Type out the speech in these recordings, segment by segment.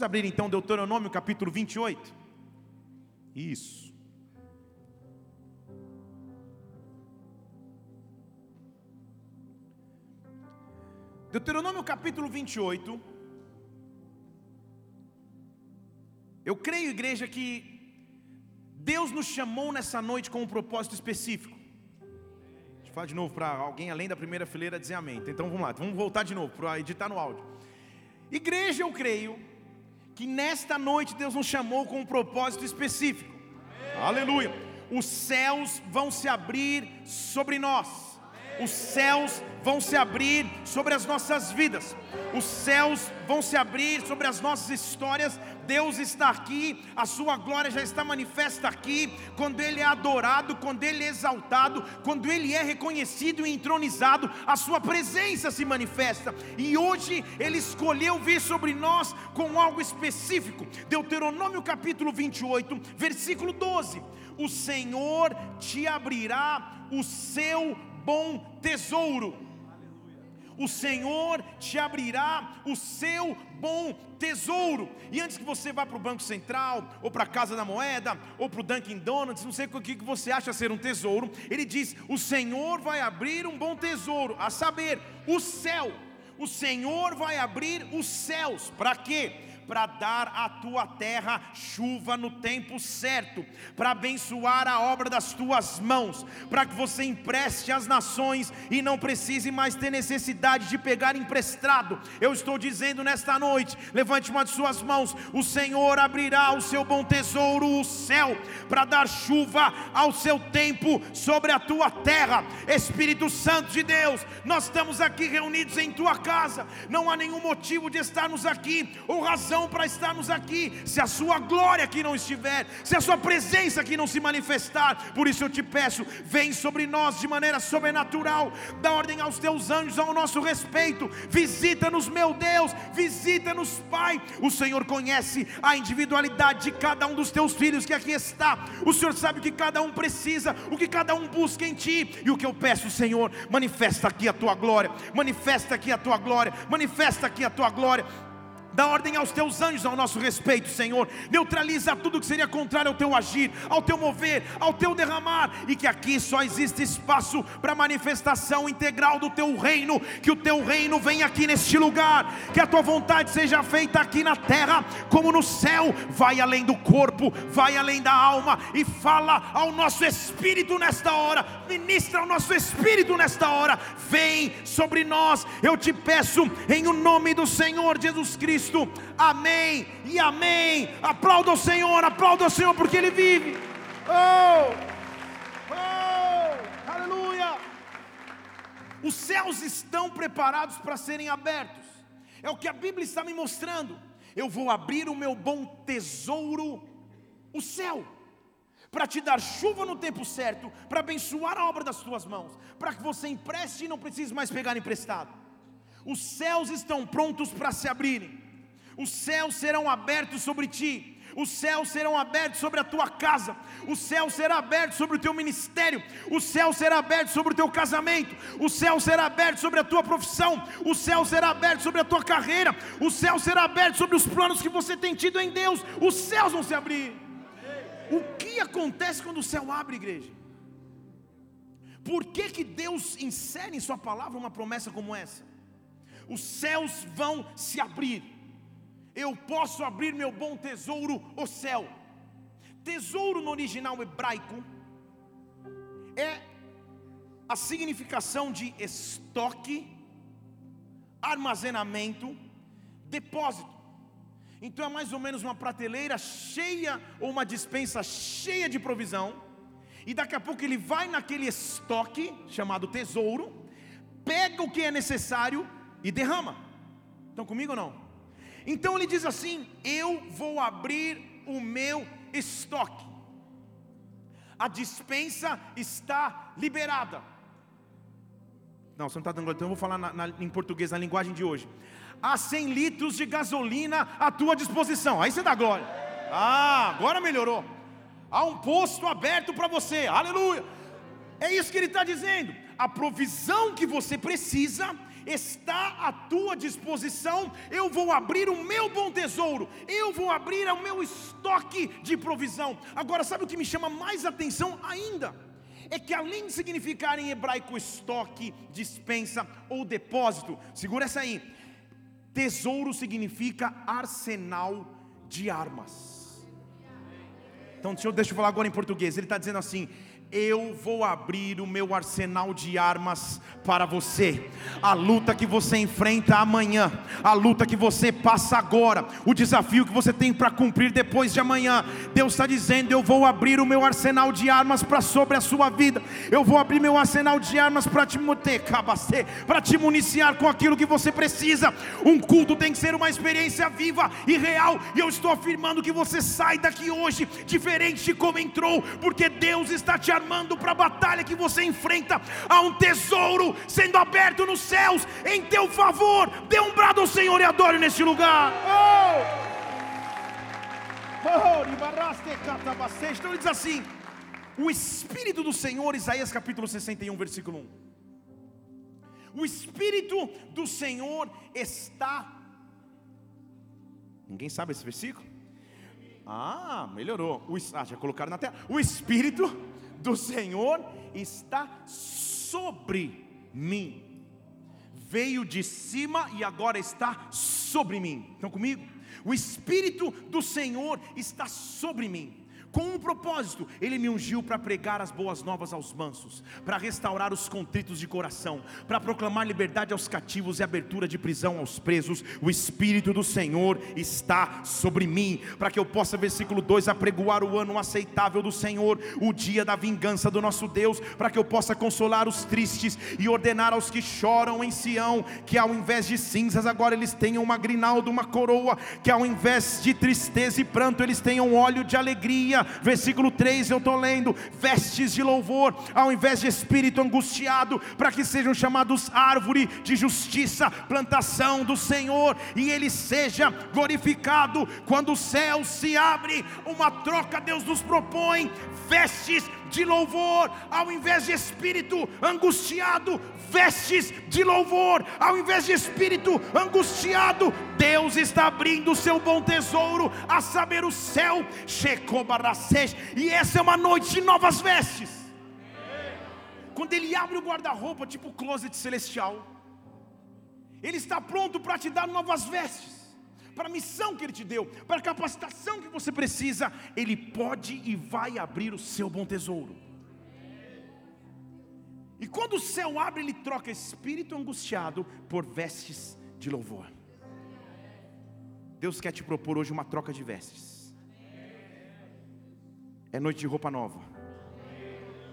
Vamos abrir então Deuteronômio capítulo 28. Isso. Deuteronômio capítulo 28. Eu creio, igreja, que Deus nos chamou nessa noite com um propósito específico. Deixa eu falar de novo para alguém além da primeira fileira dizer amém. Então vamos lá, vamos voltar de novo para editar no áudio. Igreja, eu creio que nesta noite Deus nos chamou com um propósito específico. Amém. Aleluia. Os céus vão se abrir sobre nós. Os céus vão se abrir sobre as nossas vidas. Os céus vão se abrir sobre as nossas histórias. Deus está aqui, a sua glória já está manifesta aqui, quando Ele é adorado, quando Ele é exaltado, quando Ele é reconhecido e entronizado, a sua presença se manifesta, e hoje Ele escolheu vir sobre nós com algo específico, Deuteronômio capítulo 28, versículo 12: O Senhor te abrirá o seu bom tesouro o Senhor te abrirá o seu bom tesouro. E antes que você vá para o Banco Central, ou para a Casa da Moeda, ou para o Dunkin' Donuts, não sei o que você acha ser um tesouro, ele diz: O Senhor vai abrir um bom tesouro, a saber, o céu. O Senhor vai abrir os céus, para quê? Para dar à tua terra chuva no tempo certo, para abençoar a obra das tuas mãos, para que você empreste às nações e não precise mais ter necessidade de pegar emprestado. Eu estou dizendo nesta noite: levante uma de suas mãos, o Senhor abrirá o seu bom tesouro, o céu, para dar chuva ao seu tempo sobre a tua terra. Espírito Santo de Deus, nós estamos aqui reunidos em tua casa, não há nenhum motivo de estarmos aqui ou razão razão para estarmos aqui, se a sua glória aqui não estiver, se a sua presença aqui não se manifestar. Por isso eu te peço, vem sobre nós de maneira sobrenatural, dá ordem aos teus anjos ao nosso respeito. Visita-nos, meu Deus, visita-nos, Pai. O Senhor conhece a individualidade de cada um dos teus filhos que aqui está. O Senhor sabe o que cada um precisa, o que cada um busca em ti. E o que eu peço, Senhor, manifesta aqui a tua glória, manifesta aqui a tua glória, manifesta aqui a tua glória Dá ordem aos teus anjos ao nosso respeito, Senhor. Neutraliza tudo que seria contrário ao teu agir, ao teu mover, ao teu derramar. E que aqui só existe espaço para manifestação integral do teu reino. Que o teu reino venha aqui neste lugar. Que a tua vontade seja feita aqui na terra, como no céu. Vai além do corpo, vai além da alma. E fala ao nosso espírito nesta hora. Ministra ao nosso espírito nesta hora. Vem sobre nós. Eu te peço, em o nome do Senhor Jesus Cristo Cristo. Amém e amém. Aplauda o Senhor, aplauda o Senhor porque Ele vive. Oh, oh, aleluia. Os céus estão preparados para serem abertos. É o que a Bíblia está me mostrando. Eu vou abrir o meu bom tesouro, o céu para te dar chuva no tempo certo, para abençoar a obra das tuas mãos, para que você empreste e não precise mais pegar emprestado. Os céus estão prontos para se abrirem os céus serão abertos sobre ti, os céus serão abertos sobre a tua casa, o céu será aberto sobre o teu ministério, o céu será aberto sobre o teu casamento, o céu será aberto sobre a tua profissão, o céu será aberto sobre a tua carreira, o céu será aberto sobre os planos que você tem tido em Deus, os céus vão se abrir. O que acontece quando o céu abre, igreja? Por que, que Deus insere em Sua palavra uma promessa como essa? Os céus vão se abrir eu posso abrir meu bom tesouro, o céu. Tesouro no original hebraico é a significação de estoque, armazenamento, depósito. Então é mais ou menos uma prateleira cheia ou uma dispensa cheia de provisão. E daqui a pouco ele vai naquele estoque chamado tesouro, pega o que é necessário e derrama. Estão comigo ou não? Então ele diz assim: Eu vou abrir o meu estoque. A dispensa está liberada. Não, você não está dando glória, então eu vou falar na, na, em português, na linguagem de hoje. Há 100 litros de gasolina à tua disposição. Aí você dá glória. Ah, agora melhorou. Há um posto aberto para você. Aleluia. É isso que ele está dizendo. A provisão que você precisa está à tua disposição, eu vou abrir o meu bom tesouro, eu vou abrir o meu estoque de provisão. Agora, sabe o que me chama mais atenção ainda? É que além de significar em hebraico estoque, dispensa ou depósito, segura essa aí, tesouro significa arsenal de armas. Então, deixa eu, deixa eu falar agora em português. Ele está dizendo assim: eu vou abrir o meu arsenal de armas para você. A luta que você enfrenta amanhã, a luta que você passa agora, o desafio que você tem para cumprir depois de amanhã. Deus está dizendo: Eu vou abrir o meu arsenal de armas para sobre a sua vida. Eu vou abrir meu arsenal de armas para te para te municiar com aquilo que você precisa. Um culto tem que ser uma experiência viva e real. E eu estou afirmando que você sai daqui hoje diferente de como entrou, porque Deus está te armando para a batalha que você enfrenta. Há um tesouro sendo aberto nos céus em teu favor. Dê um brado ao Senhor e adore neste lugar. Oh! Oh, então ele diz assim: O Espírito do Senhor, Isaías capítulo 61, versículo 1. O Espírito do Senhor está. Ninguém sabe esse versículo? Ah, melhorou. O, ah, já colocaram na tela. O Espírito do Senhor está sobre mim. Veio de cima e agora está sobre mim. Estão comigo? O Espírito do Senhor está sobre mim com um propósito. Ele me ungiu para pregar as boas novas aos mansos, para restaurar os contritos de coração, para proclamar liberdade aos cativos e abertura de prisão aos presos. O Espírito do Senhor está sobre mim, para que eu possa, versículo 2, apregoar o ano aceitável do Senhor, o dia da vingança do nosso Deus, para que eu possa consolar os tristes e ordenar aos que choram em Sião, que ao invés de cinzas agora eles tenham uma grinalda, uma coroa, que ao invés de tristeza e pranto eles tenham óleo de alegria versículo 3 eu estou lendo: vestes de louvor, ao invés de espírito angustiado, para que sejam chamados árvore de justiça, plantação do Senhor, e Ele seja glorificado. Quando o céu se abre, uma troca Deus nos propõe, vestes de louvor, ao invés de espírito angustiado, vestes de louvor, ao invés de espírito angustiado, Deus está abrindo o seu bom tesouro, a saber, o céu, e essa é uma noite de novas vestes. Quando Ele abre o guarda-roupa, tipo closet celestial, Ele está pronto para te dar novas vestes para a missão que Ele te deu, para a capacitação que você precisa, Ele pode e vai abrir o seu bom tesouro. E quando o céu abre, Ele troca espírito angustiado por vestes de louvor. Deus quer te propor hoje uma troca de vestes. É noite de roupa nova.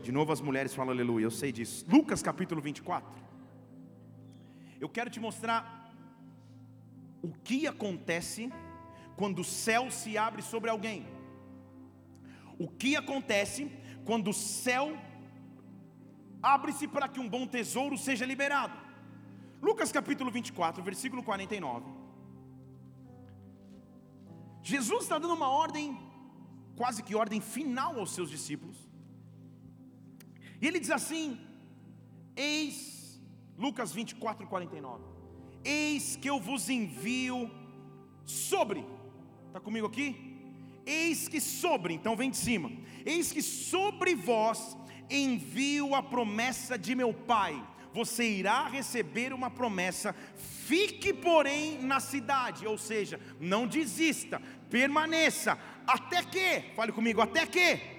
De novo as mulheres falam aleluia, eu sei disso. Lucas capítulo 24. Eu quero te mostrar o que acontece quando o céu se abre sobre alguém. O que acontece quando o céu abre-se para que um bom tesouro seja liberado. Lucas capítulo 24, versículo 49. Jesus está dando uma ordem, quase que ordem final aos seus discípulos. E ele diz assim: Eis, Lucas 24, 49. Eis que eu vos envio sobre, está comigo aqui? Eis que sobre, então vem de cima. Eis que sobre vós envio a promessa de meu Pai. Você irá receber uma promessa. Fique, porém, na cidade, ou seja, não desista, permaneça, até que, fale comigo, até que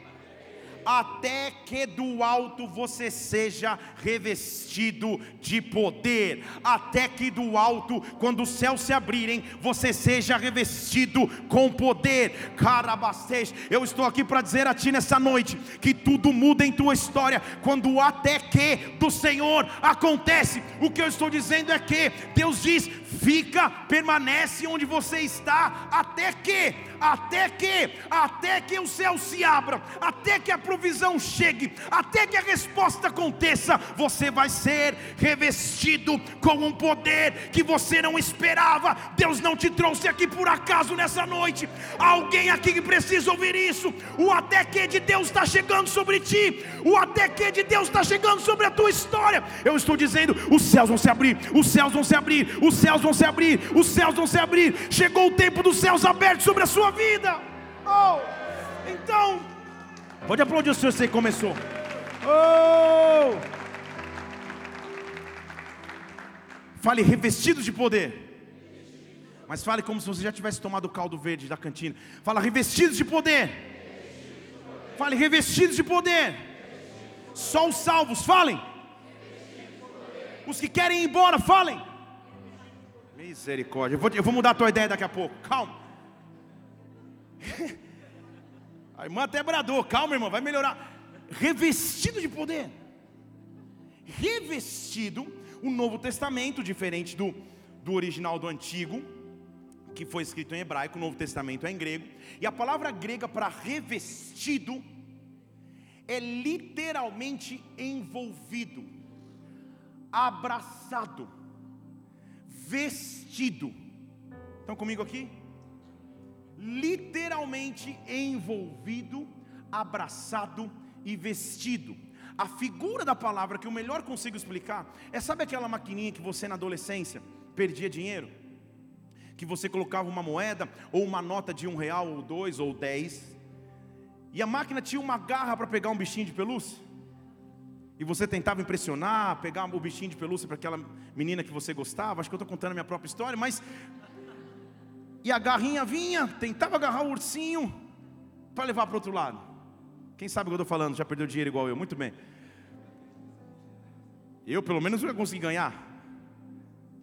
até que do alto você seja revestido de poder, até que do alto, quando os céus se abrirem, você seja revestido com poder. Carabastej, eu estou aqui para dizer a ti nessa noite que tudo muda em tua história quando até que do Senhor acontece. O que eu estou dizendo é que Deus diz: fica, permanece onde você está, até que, até que, até que o céu se abra, até que a provisão chegue, até que a resposta aconteça, você vai ser revestido com um poder que você não esperava. Deus não te trouxe aqui por acaso nessa noite. Alguém aqui que precisa ouvir isso. O até que de Deus está chegando sobre ti, o até que de Deus está chegando sobre a tua história. Eu estou dizendo: os céus vão se abrir, os céus vão se abrir, os céus vão se abrir, os céus vão se abrir. Chegou o tempo dos céus abertos sobre a sua vida. Oh, então, pode aplaudir o Senhor se começou. Oh, fale revestidos de poder. Mas fale como se você já tivesse tomado o caldo verde da cantina. Fala revestidos de poder. Fale revestidos de poder. Só os salvos, falem. Os que querem ir embora, falem. Misericórdia. Eu vou, eu vou mudar a tua ideia daqui a pouco. Calma. A irmã até bradou. Calma, irmão, vai melhorar. Revestido de poder. Revestido. O Novo Testamento, diferente do, do original do Antigo, que foi escrito em hebraico, o Novo Testamento é em grego. E a palavra grega para revestido é literalmente envolvido, abraçado vestido. Estão comigo aqui? Literalmente envolvido, abraçado e vestido. A figura da palavra que eu melhor consigo explicar é: sabe aquela maquininha que você na adolescência perdia dinheiro? Que você colocava uma moeda ou uma nota de um real ou dois ou dez, e a máquina tinha uma garra para pegar um bichinho de pelúcia? E você tentava impressionar, pegar o bichinho de pelúcia para aquela menina que você gostava, acho que eu estou contando a minha própria história, mas. E a garrinha vinha, tentava agarrar o ursinho para levar para o outro lado. Quem sabe o que eu estou falando? Já perdeu dinheiro igual eu, muito bem. Eu, pelo menos, não consegui ganhar,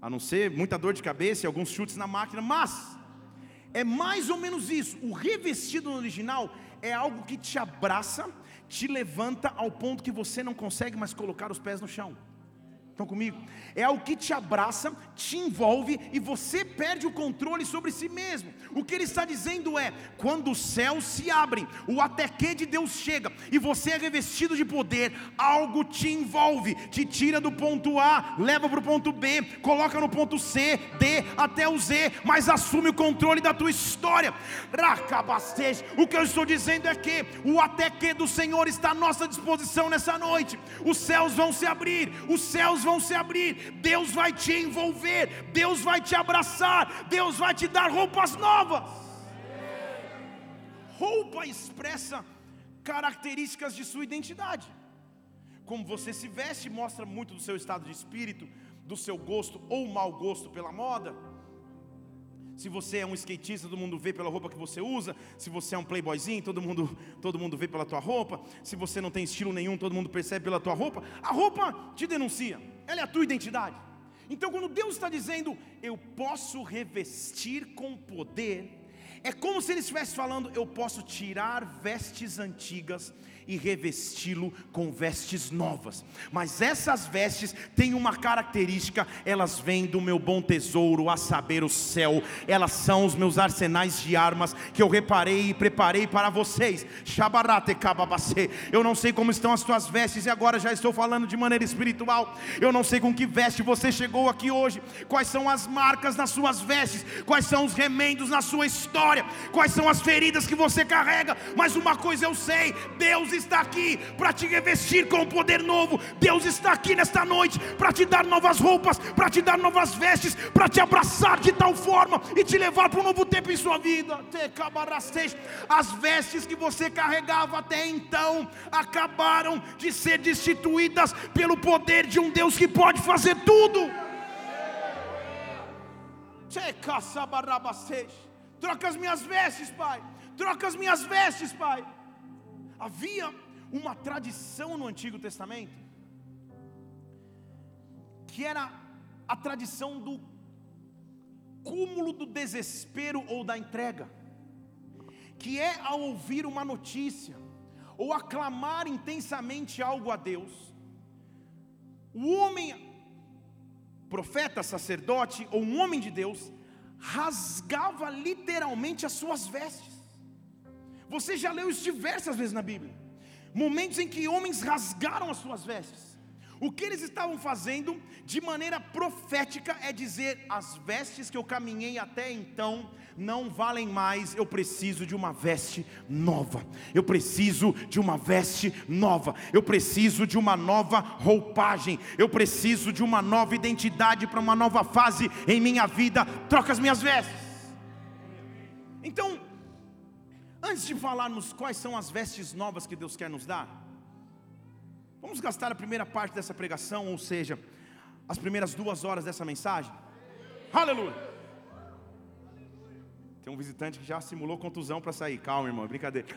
a não ser muita dor de cabeça e alguns chutes na máquina, mas é mais ou menos isso. O revestido no original é algo que te abraça te levanta ao ponto que você não consegue mais colocar os pés no chão. Estão comigo? É o que te abraça, te envolve e você perde o controle sobre si mesmo. O que ele está dizendo é: quando os céus se abrem, o até que de Deus chega e você é revestido de poder, algo te envolve, te tira do ponto A, leva para o ponto B, coloca no ponto C, D até o Z, mas assume o controle da tua história. O que eu estou dizendo é que o até que do Senhor está à nossa disposição nessa noite. Os céus vão se abrir, os céus vão se abrir, Deus vai te envolver, Deus vai te abraçar, Deus vai te dar roupas novas. Roupa expressa características de sua identidade. Como você se veste mostra muito do seu estado de espírito, do seu gosto ou mau gosto pela moda. Se você é um skatista, todo mundo vê pela roupa que você usa. Se você é um playboyzinho, todo mundo, todo mundo vê pela tua roupa. Se você não tem estilo nenhum, todo mundo percebe pela tua roupa. A roupa te denuncia, ela é a tua identidade. Então, quando Deus está dizendo, eu posso revestir com poder, é como se Ele estivesse falando, eu posso tirar vestes antigas e revesti-lo com vestes novas. Mas essas vestes têm uma característica: elas vêm do meu bom tesouro, a saber, o céu. Elas são os meus arsenais de armas que eu reparei e preparei para vocês. Eu não sei como estão as tuas vestes, e agora já estou falando de maneira espiritual. Eu não sei com que veste você chegou aqui hoje, quais são as marcas nas suas vestes, quais são os remendos na sua história, quais são as feridas que você carrega, mas uma coisa eu sei: Deus está aqui para te revestir com um poder novo. Deus está aqui nesta noite para te dar novas roupas, para te dar novas vestes, para te abraçar de tal forma e te levar para um novo tempo em sua vida. As vestes que você carregava até então acabaram de ser destituídas pelo poder de um Deus que pode fazer tudo. Troca as minhas vestes, Pai. Troca as minhas vestes, Pai. Havia uma tradição no Antigo Testamento, que era a tradição do cúmulo do desespero ou da entrega, que é ao ouvir uma notícia, ou aclamar intensamente algo a Deus, o homem profeta, sacerdote ou um homem de Deus, rasgava literalmente as suas vestes. Você já leu isso diversas vezes na Bíblia. Momentos em que homens rasgaram as suas vestes. O que eles estavam fazendo de maneira profética é dizer: as vestes que eu caminhei até então não valem mais, eu preciso de uma veste nova, eu preciso de uma veste nova, eu preciso de uma nova roupagem, eu preciso de uma nova identidade para uma nova fase em minha vida. Troca as minhas vestes. Então, antes de falarmos quais são as vestes novas que Deus quer nos dar, Vamos gastar a primeira parte dessa pregação, ou seja, as primeiras duas horas dessa mensagem? Aleluia! Tem um visitante que já simulou contusão para sair. Calma, irmão, é brincadeira.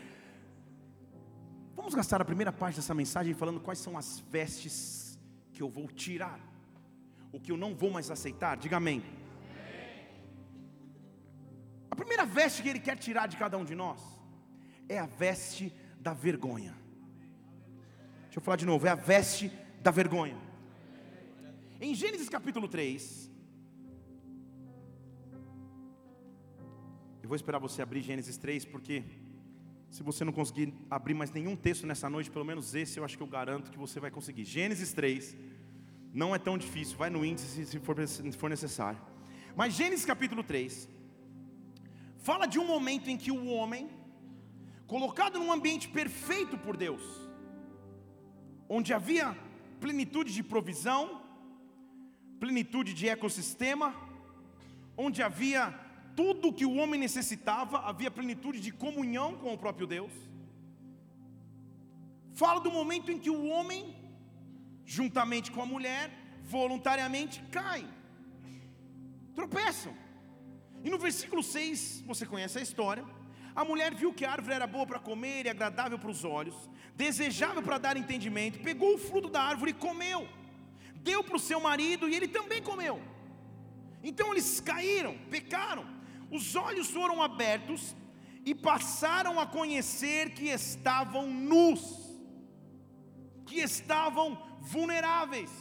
Vamos gastar a primeira parte dessa mensagem falando quais são as vestes que eu vou tirar, o que eu não vou mais aceitar. Diga amém. A primeira veste que ele quer tirar de cada um de nós é a veste da vergonha. Deixa eu falar de novo, é a veste da vergonha. Em Gênesis capítulo 3, eu vou esperar você abrir Gênesis 3, porque se você não conseguir abrir mais nenhum texto nessa noite, pelo menos esse eu acho que eu garanto que você vai conseguir. Gênesis 3, não é tão difícil, vai no índice se for, necessário. Mas Gênesis capítulo 3, fala de um momento em que o homem, colocado num ambiente perfeito por Deus, onde havia plenitude de provisão, plenitude de ecossistema, onde havia tudo que o homem necessitava, havia plenitude de comunhão com o próprio Deus. Fala do momento em que o homem, juntamente com a mulher, voluntariamente caem, tropeçam. E no versículo 6, você conhece a história. A mulher viu que a árvore era boa para comer e agradável para os olhos, desejável para dar entendimento, pegou o fruto da árvore e comeu, deu para o seu marido e ele também comeu. Então eles caíram, pecaram, os olhos foram abertos e passaram a conhecer que estavam nus, que estavam vulneráveis,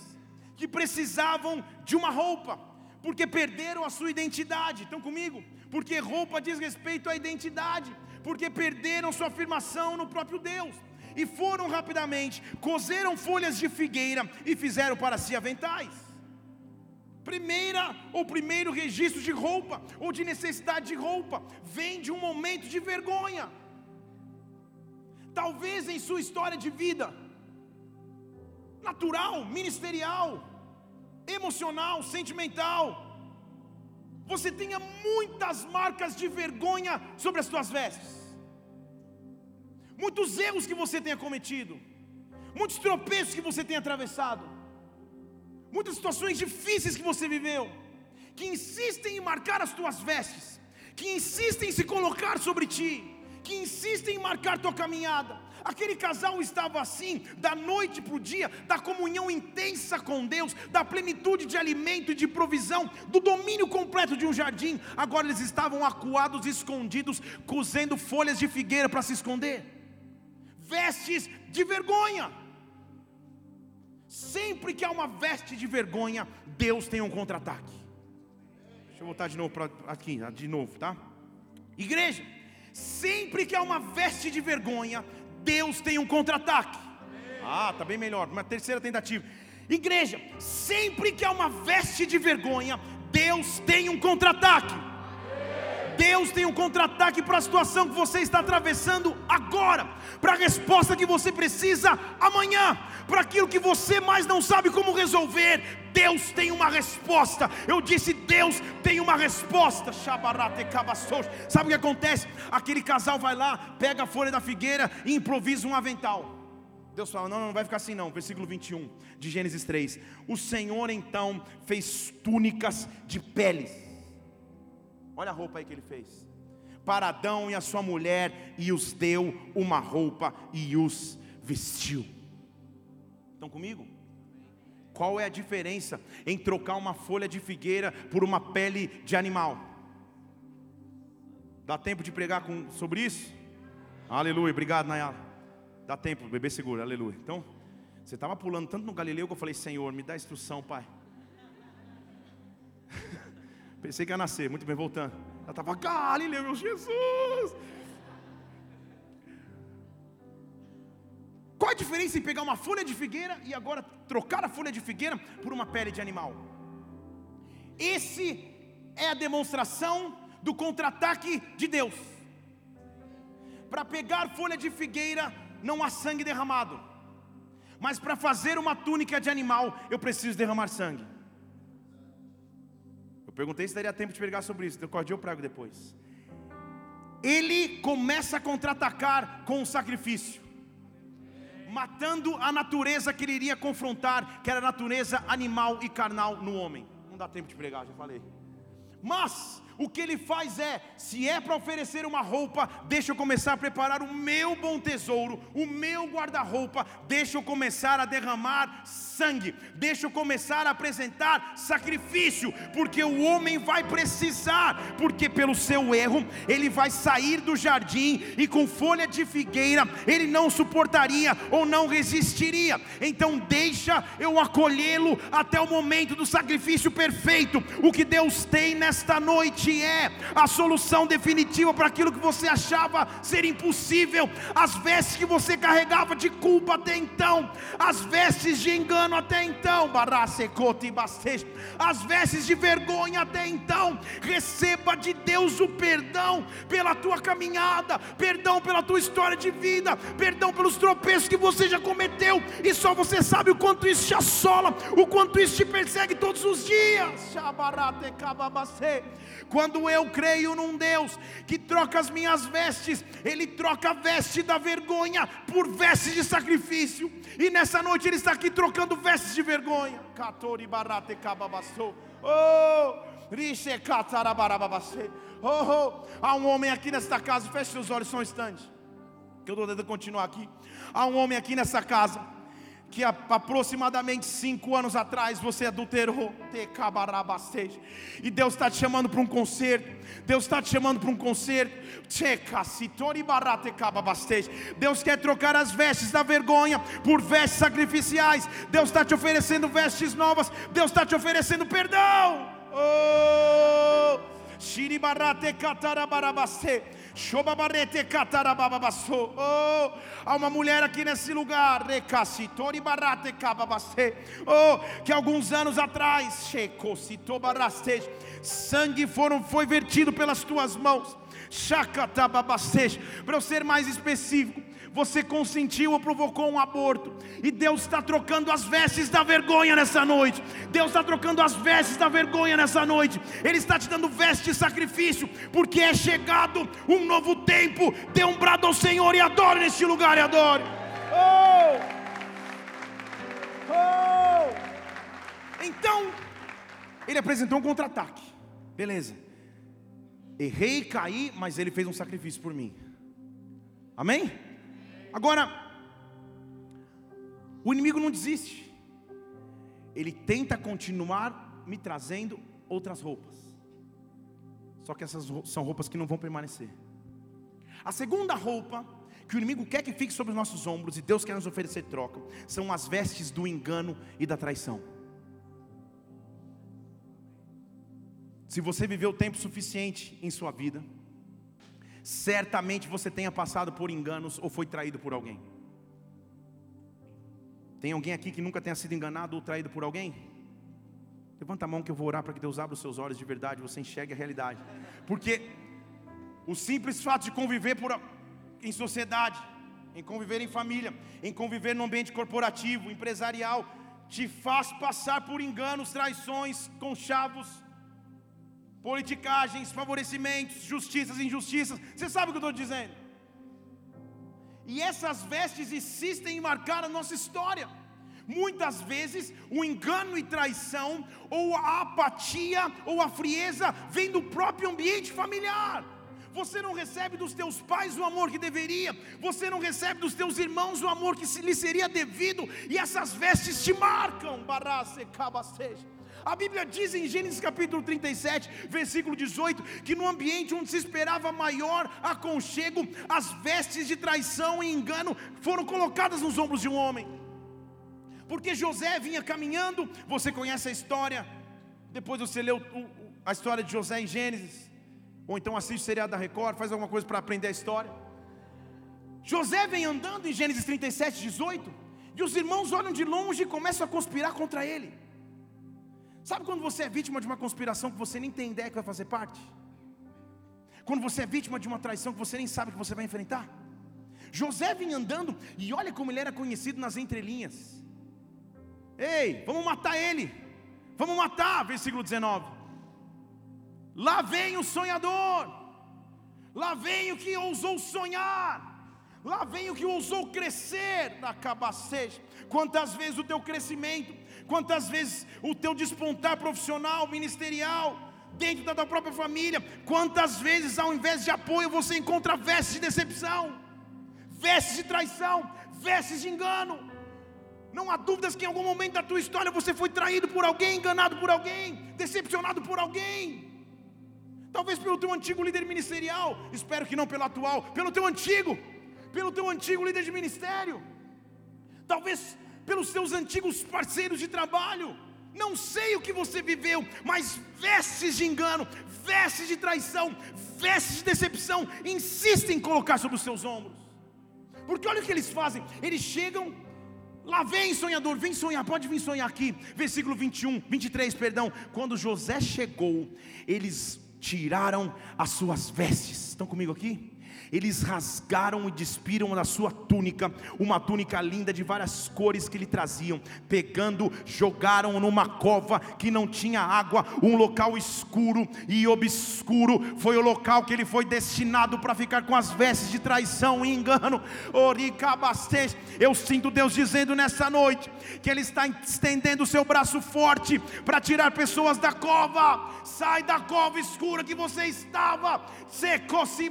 que precisavam de uma roupa, porque perderam a sua identidade. Estão comigo? Porque roupa diz respeito à identidade, porque perderam sua afirmação no próprio Deus e foram rapidamente, cozeram folhas de figueira e fizeram para si aventais. Primeira ou primeiro registro de roupa ou de necessidade de roupa vem de um momento de vergonha. Talvez em sua história de vida, natural, ministerial, emocional, sentimental, você tenha muitas marcas de vergonha sobre as suas vestes. Muitos erros que você tenha cometido, muitos tropeços que você tenha atravessado, muitas situações difíceis que você viveu, que insistem em marcar as tuas vestes, que insistem em se colocar sobre ti, que insistem em marcar tua caminhada. Aquele casal estava assim, da noite para o dia, da comunhão intensa com Deus, da plenitude de alimento e de provisão, do domínio completo de um jardim. Agora eles estavam acuados, escondidos, cozendo folhas de figueira para se esconder vestes de vergonha. Sempre que há uma veste de vergonha, Deus tem um contra-ataque. Deixa eu voltar de novo para aqui, de novo, tá? Igreja, sempre que há uma veste de vergonha, Deus tem um contra-ataque. Ah, tá bem melhor. Uma terceira tentativa. Igreja, sempre que há uma veste de vergonha, Deus tem um contra-ataque. Deus tem um contra-ataque para a situação que você está atravessando agora, para a resposta que você precisa amanhã, para aquilo que você mais não sabe como resolver. Deus tem uma resposta. Eu disse: Deus tem uma resposta. Sabe o que acontece? Aquele casal vai lá, pega a folha da figueira e improvisa um avental. Deus fala: não, não vai ficar assim, não. Versículo 21 de Gênesis 3: O Senhor então fez túnicas de peles Olha a roupa aí que ele fez. Para Adão e a sua mulher, e os deu uma roupa e os vestiu. Estão comigo? Qual é a diferença em trocar uma folha de figueira por uma pele de animal? Dá tempo de pregar com, sobre isso? Aleluia, obrigado, Nayala. Dá tempo, bebê seguro, aleluia. Então, você estava pulando tanto no Galileu que eu falei, Senhor, me dá instrução, Pai. Pensei que ia nascer, muito bem, voltando. Ela estava, Galileu, meu Jesus. Qual a diferença em pegar uma folha de figueira e agora trocar a folha de figueira por uma pele de animal? Esse é a demonstração do contra-ataque de Deus. Para pegar folha de figueira não há sangue derramado, mas para fazer uma túnica de animal eu preciso derramar sangue. Perguntei se daria tempo de pregar sobre isso, então eu prego depois. Ele começa a contra-atacar com o sacrifício matando a natureza que ele iria confrontar, que era a natureza animal e carnal no homem. Não dá tempo de pregar, já falei. Mas o que ele faz é: se é para oferecer uma roupa, deixa eu começar a preparar o meu bom tesouro, o meu guarda-roupa, deixa eu começar a derramar sangue, deixa eu começar a apresentar sacrifício, porque o homem vai precisar, porque pelo seu erro ele vai sair do jardim e com folha de figueira ele não suportaria ou não resistiria. Então deixa eu acolhê-lo até o momento do sacrifício perfeito. O que Deus tem nesta noite é a solução definitiva para aquilo que você achava ser impossível, as vestes que você carregava de culpa até então, as vestes de engano até então, as vestes de vergonha até então. Receba de Deus o perdão pela tua caminhada, perdão pela tua história de vida, perdão pelos tropeços que você já cometeu, e só você sabe o quanto isso te assola, o quanto isso te persegue todos os dias. Quando eu creio num Deus que troca as minhas vestes, Ele troca a veste da vergonha por vestes de sacrifício. E nessa noite Ele está aqui trocando vestes de vergonha. Oh, oh, oh, há um homem aqui nesta casa, feche seus olhos só um instante. Que eu estou tentando continuar aqui. Há um homem aqui nessa casa que aproximadamente cinco anos atrás você adulterou, e Deus está te chamando para um concerto, Deus está te chamando para um concerto, Deus quer trocar as vestes da vergonha por vestes sacrificiais, Deus está te oferecendo vestes novas, Deus está te oferecendo perdão. Oh, Oh, há uma mulher aqui nesse lugar, oh, que alguns anos atrás, sangue foram, foi vertido pelas tuas mãos. Para eu ser mais específico, você consentiu ou provocou um aborto, e Deus está trocando as vestes da vergonha nessa noite. Deus está trocando as vestes da vergonha nessa noite. Ele está te dando vestes de sacrifício, porque é chegado um novo tempo. Dê um brado ao Senhor e adore neste lugar e adore. Oh! Oh! Então, ele apresentou um contra-ataque. Beleza. Errei, caí, mas ele fez um sacrifício por mim. Amém? Agora, o inimigo não desiste, ele tenta continuar me trazendo outras roupas, só que essas são roupas que não vão permanecer. A segunda roupa que o inimigo quer que fique sobre os nossos ombros e Deus quer nos oferecer troca, são as vestes do engano e da traição. Se você viveu tempo suficiente em sua vida, certamente você tenha passado por enganos ou foi traído por alguém. Tem alguém aqui que nunca tenha sido enganado ou traído por alguém? Levanta a mão que eu vou orar para que Deus abra os seus olhos de verdade, você enxergue a realidade. Porque o simples fato de conviver por, em sociedade, em conviver em família, em conviver no ambiente corporativo, empresarial, te faz passar por enganos, traições, conchavos, politicagens, favorecimentos, justiças, injustiças. Você sabe o que eu estou dizendo? E essas vestes insistem em marcar a nossa história. Muitas vezes o engano e traição, ou a apatia, ou a frieza, vem do próprio ambiente familiar. Você não recebe dos teus pais o amor que deveria, você não recebe dos teus irmãos o amor que lhe seria devido, e essas vestes te marcam. Barase, cabaceja. A Bíblia diz em Gênesis capítulo 37, versículo 18, que no ambiente onde se esperava maior aconchego, as vestes de traição e engano foram colocadas nos ombros de um homem. Porque José vinha caminhando, você conhece a história, depois você lê a história de José em Gênesis, ou então assiste o seriado da Record, faz alguma coisa para aprender a história. José vem andando em Gênesis 37, 18, e os irmãos olham de longe e começam a conspirar contra ele. Sabe quando você é vítima de uma conspiração que você nem tem ideia que vai fazer parte? Quando você é vítima de uma traição que você nem sabe que você vai enfrentar? José vem andando e olha como ele era conhecido nas entrelinhas. Ei, vamos matar ele. Vamos matar, versículo 19. Lá vem o sonhador. Lá vem o que ousou sonhar. Lá vem o que ousou crescer na cabaceja. Quantas vezes o teu crescimento, quantas vezes o teu despontar profissional, ministerial, dentro da tua própria família, quantas vezes ao invés de apoio você encontra vestes de decepção vestes de traição, vestes de engano. Não há dúvidas que em algum momento da tua história você foi traído por alguém, enganado por alguém, decepcionado por alguém. Talvez pelo teu antigo líder ministerial, espero que não pelo atual, pelo teu antigo, pelo teu antigo líder de ministério. Talvez pelos teus antigos parceiros de trabalho. Não sei o que você viveu, mas vestes de engano, vestes de traição, vestes de decepção, insistem em colocar sobre os seus ombros. Porque olha o que eles fazem: eles chegam, lá vem sonhador, vem sonhar, pode vir sonhar aqui. Versículo 21, 23, perdão. Quando José chegou, eles tiraram as suas vestes. Estão comigo aqui? Eles rasgaram e despiram da sua túnica, uma túnica linda de várias cores que lhe traziam, pegando, jogaram numa cova que não tinha água, um local escuro e obscuro. Foi o local que ele foi destinado para ficar com as vestes de traição e engano. Eu sinto Deus dizendo nessa noite que Ele está estendendo o seu braço forte para tirar pessoas da cova. Sai da cova escura que você estava. Secosi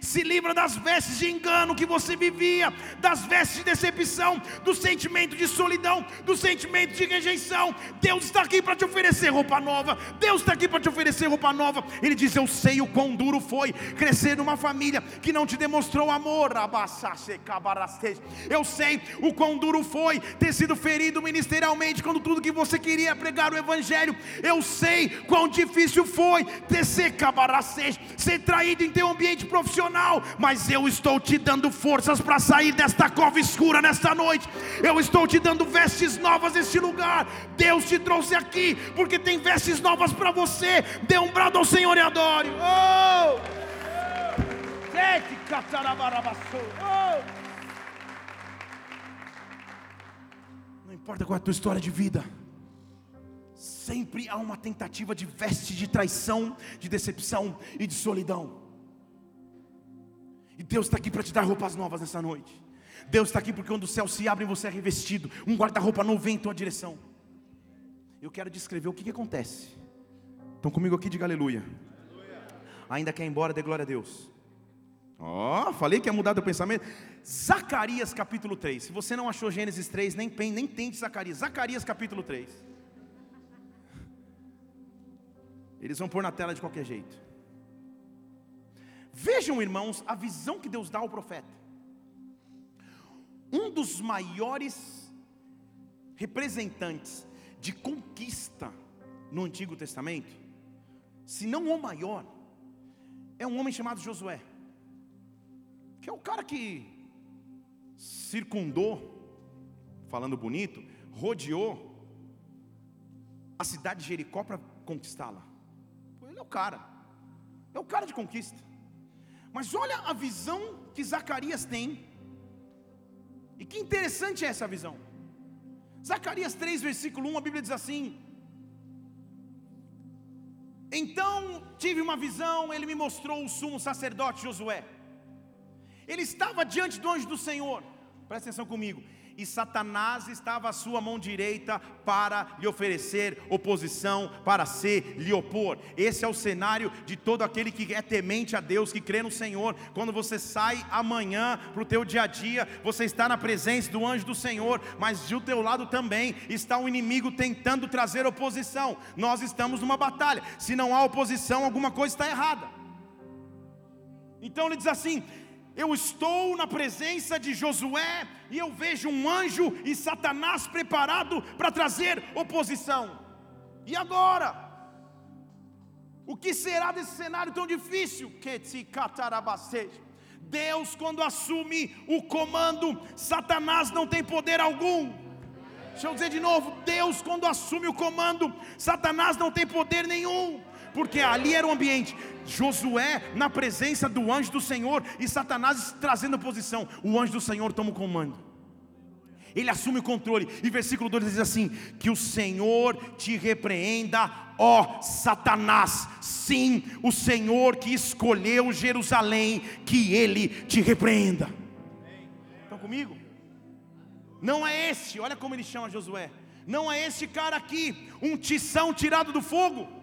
se livra das vestes de engano que você vivia, das vestes de decepção, do sentimento de solidão, do sentimento de rejeição. Deus está aqui para te oferecer roupa nova. Deus está aqui para te oferecer roupa nova. Ele diz: Eu sei o quão duro foi crescer numa família que não te demonstrou amor. Eu sei o quão duro foi ter sido ferido ministerialmente quando tudo que você queria é pregar o Evangelho. Eu sei quão difícil foi ter ser ser traído em teu ambiente profissional profissional, mas eu estou te dando forças para sair desta cova escura nesta noite. Eu estou te dando vestes novas neste lugar. Deus te trouxe aqui porque tem vestes novas para você. Dê um brado ao Senhor e adore. Oh! oh! Não importa qual é a tua história de vida. Sempre há uma tentativa de veste de traição, de decepção e de solidão. E Deus está aqui para te dar roupas novas nessa noite. Deus está aqui porque quando os céus se abrem, você é revestido. Um guarda-roupa novo vem em tua direção. Eu quero descrever o que, que acontece. Estão comigo aqui? Diga aleluia. Ainda quer ir embora, dê glória a Deus. Ó, oh, falei que ia mudar teu pensamento. Zacarias capítulo 3. Se você não achou Gênesis 3, nem, nem tente Zacarias. Zacarias capítulo 3. Eles vão pôr na tela de qualquer jeito. Vejam, irmãos, a visão que Deus dá ao profeta. Um dos maiores representantes de conquista no Antigo Testamento, se não o maior, é um homem chamado Josué, que é o cara que circundou, falando bonito, rodeou a cidade de Jericó para conquistá-la. Ele é o cara, é o cara de conquista. Mas olha a visão que Zacarias tem. E que interessante é essa visão. Zacarias 3, versículo 1, a Bíblia diz assim: Então tive uma visão, ele me mostrou o sumo sacerdote Josué. Ele estava diante do anjo do Senhor, presta atenção comigo e Satanás estava à sua mão direita para lhe oferecer oposição, para se lhe opor. Esse é o cenário de todo aquele que é temente a Deus, que crê no Senhor. Quando você sai amanhã para o teu dia a dia, você está na presença do anjo do Senhor, mas do teu lado também está o um inimigo tentando trazer oposição. Nós estamos numa batalha. Se não há oposição, alguma coisa está errada. Então ele diz assim: eu estou na presença de Josué e eu vejo um anjo e Satanás preparado para trazer oposição. E agora? O que será desse cenário tão difícil? Deus, quando assume o comando, Satanás não tem poder algum. Deixa eu dizer de novo: Deus, quando assume o comando, Satanás não tem poder nenhum, porque ali era o ambiente. Josué na presença do anjo do Senhor e Satanás trazendo posição. O anjo do Senhor toma o comando ele assume o controle. E versículo 2 diz assim: Que o Senhor te repreenda, ó Satanás. Sim, o Senhor que escolheu Jerusalém, que ele te repreenda. Estão comigo? Não é esse, olha como ele chama Josué. Não é esse cara aqui, um tição tirado do fogo.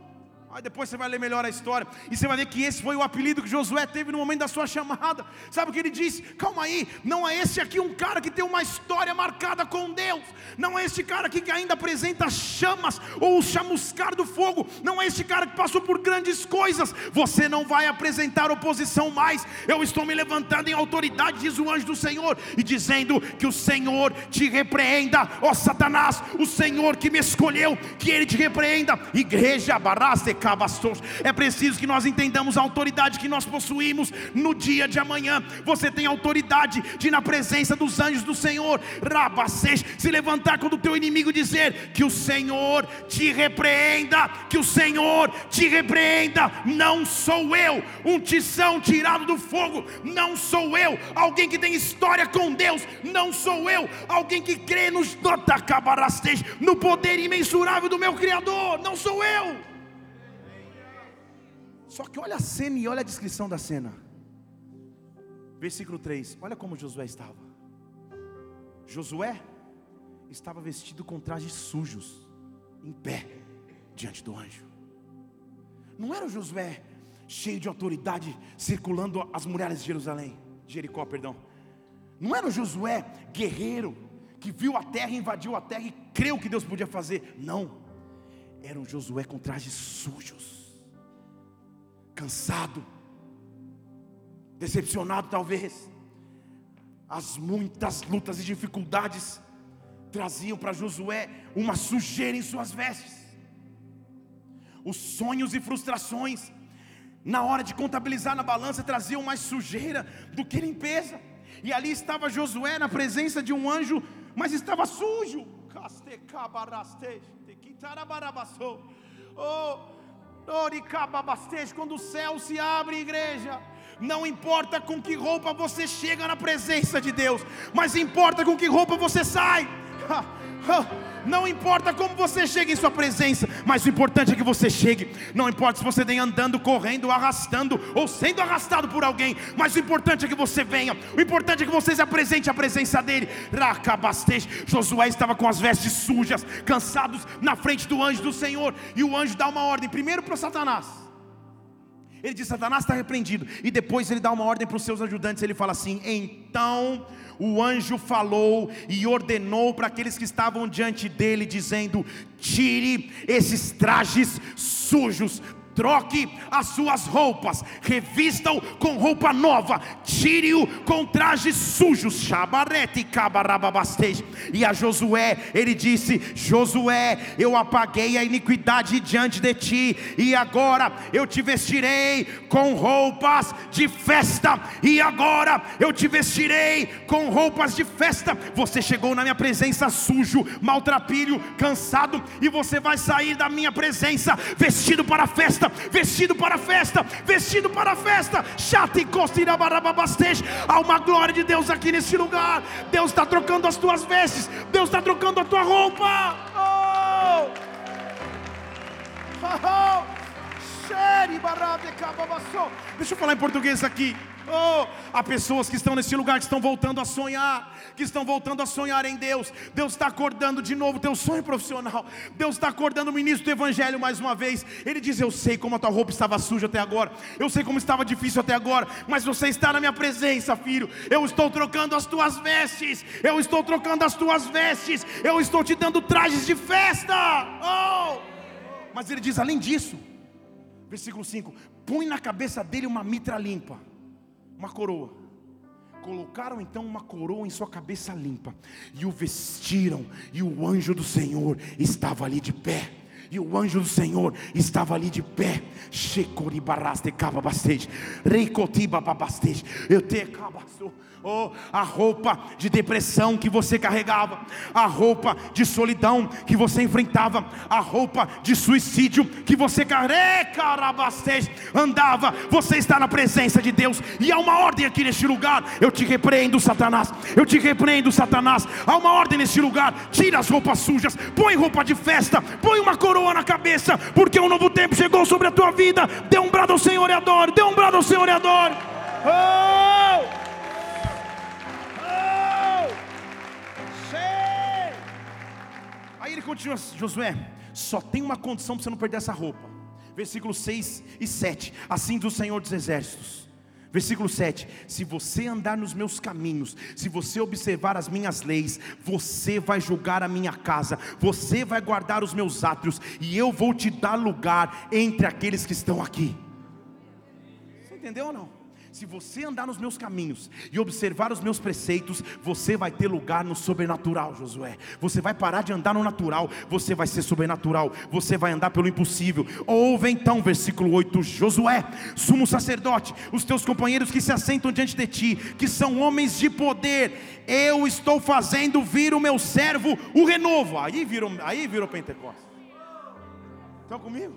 Depois você vai ler melhor a história e você vai ver que esse foi o apelido que Josué teve no momento da sua chamada. Sabe o que ele disse? Calma aí, não é esse aqui um cara que tem uma história marcada com Deus. Não é esse cara que ainda apresenta chamas ou o chamuscar do fogo. Não é esse cara que passou por grandes coisas. Você não vai apresentar oposição mais. Eu estou me levantando em autoridade, diz o anjo do Senhor, e dizendo que o Senhor te repreenda, ó Satanás, o Senhor que me escolheu, que ele te repreenda. Igreja, baraste é preciso que nós entendamos a autoridade que nós possuímos no dia de amanhã. Você tem autoridade de, na presença dos anjos do Senhor, Rabacês, se levantar quando o teu inimigo dizer que o Senhor te repreenda, que o Senhor te repreenda. Não sou eu, um tição tirado do fogo, não sou eu, alguém que tem história com Deus, não sou eu, alguém que crê nos no poder imensurável do meu Criador, não sou eu. Só que olha a cena e olha a descrição da cena. Versículo 3. Olha como Josué estava. Josué estava vestido com trajes sujos, em pé, diante do anjo. Não era o Josué cheio de autoridade, circulando as muralhas de Jerusalém, Jericó, perdão. Não era o Josué guerreiro que viu a terra, invadiu a terra e creu que Deus podia fazer. Não. Era um Josué com trajes sujos cansado, decepcionado talvez. As muitas lutas e dificuldades traziam para Josué uma sujeira em suas vestes. Os sonhos e frustrações, na hora de contabilizar na balança, traziam mais sujeira do que limpeza. E ali estava Josué na presença de um anjo, mas estava sujo. Oh, quando o céu se abre, igreja, não importa com que roupa você chega na presença de Deus, mas importa com que roupa você sai. Não importa como você chega em sua presença, mas o importante é que você chegue. Não importa se você vem andando, correndo, arrastando ou sendo arrastado por alguém, mas o importante é que você venha. O importante é que você se apresente à presença dele. Racabastej. Josué estava com as vestes sujas, cansados na frente do anjo do Senhor, e o anjo dá uma ordem primeiro para Satanás. Ele diz: Satanás está repreendido. E depois ele dá uma ordem para os seus ajudantes. Ele fala assim: Então o anjo falou e ordenou para aqueles que estavam diante dele, dizendo: Tire esses trajes sujos troque as suas roupas, revista-o com roupa nova, tire-o com trajes sujos, chabarete cabarababastej. E a Josué, ele disse: Josué, eu apaguei a iniquidade diante de ti, e agora eu te vestirei com roupas de festa, e agora eu te vestirei com roupas de festa. Você chegou na minha presença sujo, maltrapilho, cansado, e você vai sair da minha presença vestido para a festa festa, vestido para a festa, vestido para a festa. Há uma glória de Deus aqui nesse lugar. Deus está trocando as tuas vestes, Deus está trocando a tua roupa. Oh! Oh! Deixa eu falar em português aqui. Oh, há pessoas que estão nesse lugar que estão voltando a sonhar, que estão voltando a sonhar em Deus. Deus está acordando de novo teu sonho profissional. Deus está acordando o ministro do Evangelho mais uma vez. Ele diz: Eu sei como a tua roupa estava suja até agora, eu sei como estava difícil até agora, mas você está na minha presença, filho. Eu estou trocando as tuas vestes, eu estou trocando as tuas vestes, eu estou te dando trajes de festa. Oh! Mas ele diz: além disso, versículo 5: põe na cabeça dele uma mitra limpa uma coroa. Colocaram então uma coroa em sua cabeça limpa e o vestiram, e o anjo do Senhor estava ali de pé. e o anjo do Senhor estava ali de pé. Eu te Oh, a roupa de depressão que você carregava, a roupa de solidão que você enfrentava, a roupa de suicídio que você andava, você está na presença de Deus, e há uma ordem aqui neste lugar. Eu te repreendo, Satanás, eu te repreendo, Satanás. Há uma ordem neste lugar: tira as roupas sujas, põe roupa de festa, põe uma coroa na cabeça, porque um novo tempo chegou sobre a tua vida. Dê um brado ao Senhor e adore, dê um brado ao Senhor e adore. Oh! Continua, Josué, só tem uma condição para você não perder essa roupa. Versículos 6 e 7. Assim diz o Senhor dos Exércitos. Versículo 7: Se você andar nos meus caminhos, se você observar as minhas leis, você vai julgar a minha casa, você vai guardar os meus átrios, e eu vou te dar lugar entre aqueles que estão aqui. Você entendeu ou não? Se você andar nos meus caminhos e observar os meus preceitos, você vai ter lugar no sobrenatural, Josué. Você vai parar de andar no natural, você vai ser sobrenatural, você vai andar pelo impossível. Ouve então, versículo 8: Josué, sumo sacerdote, os teus companheiros que se assentam diante de ti, que são homens de poder, eu estou fazendo vir o meu servo, o renovo. Aí virou, aí virou Pentecostes. Estão comigo?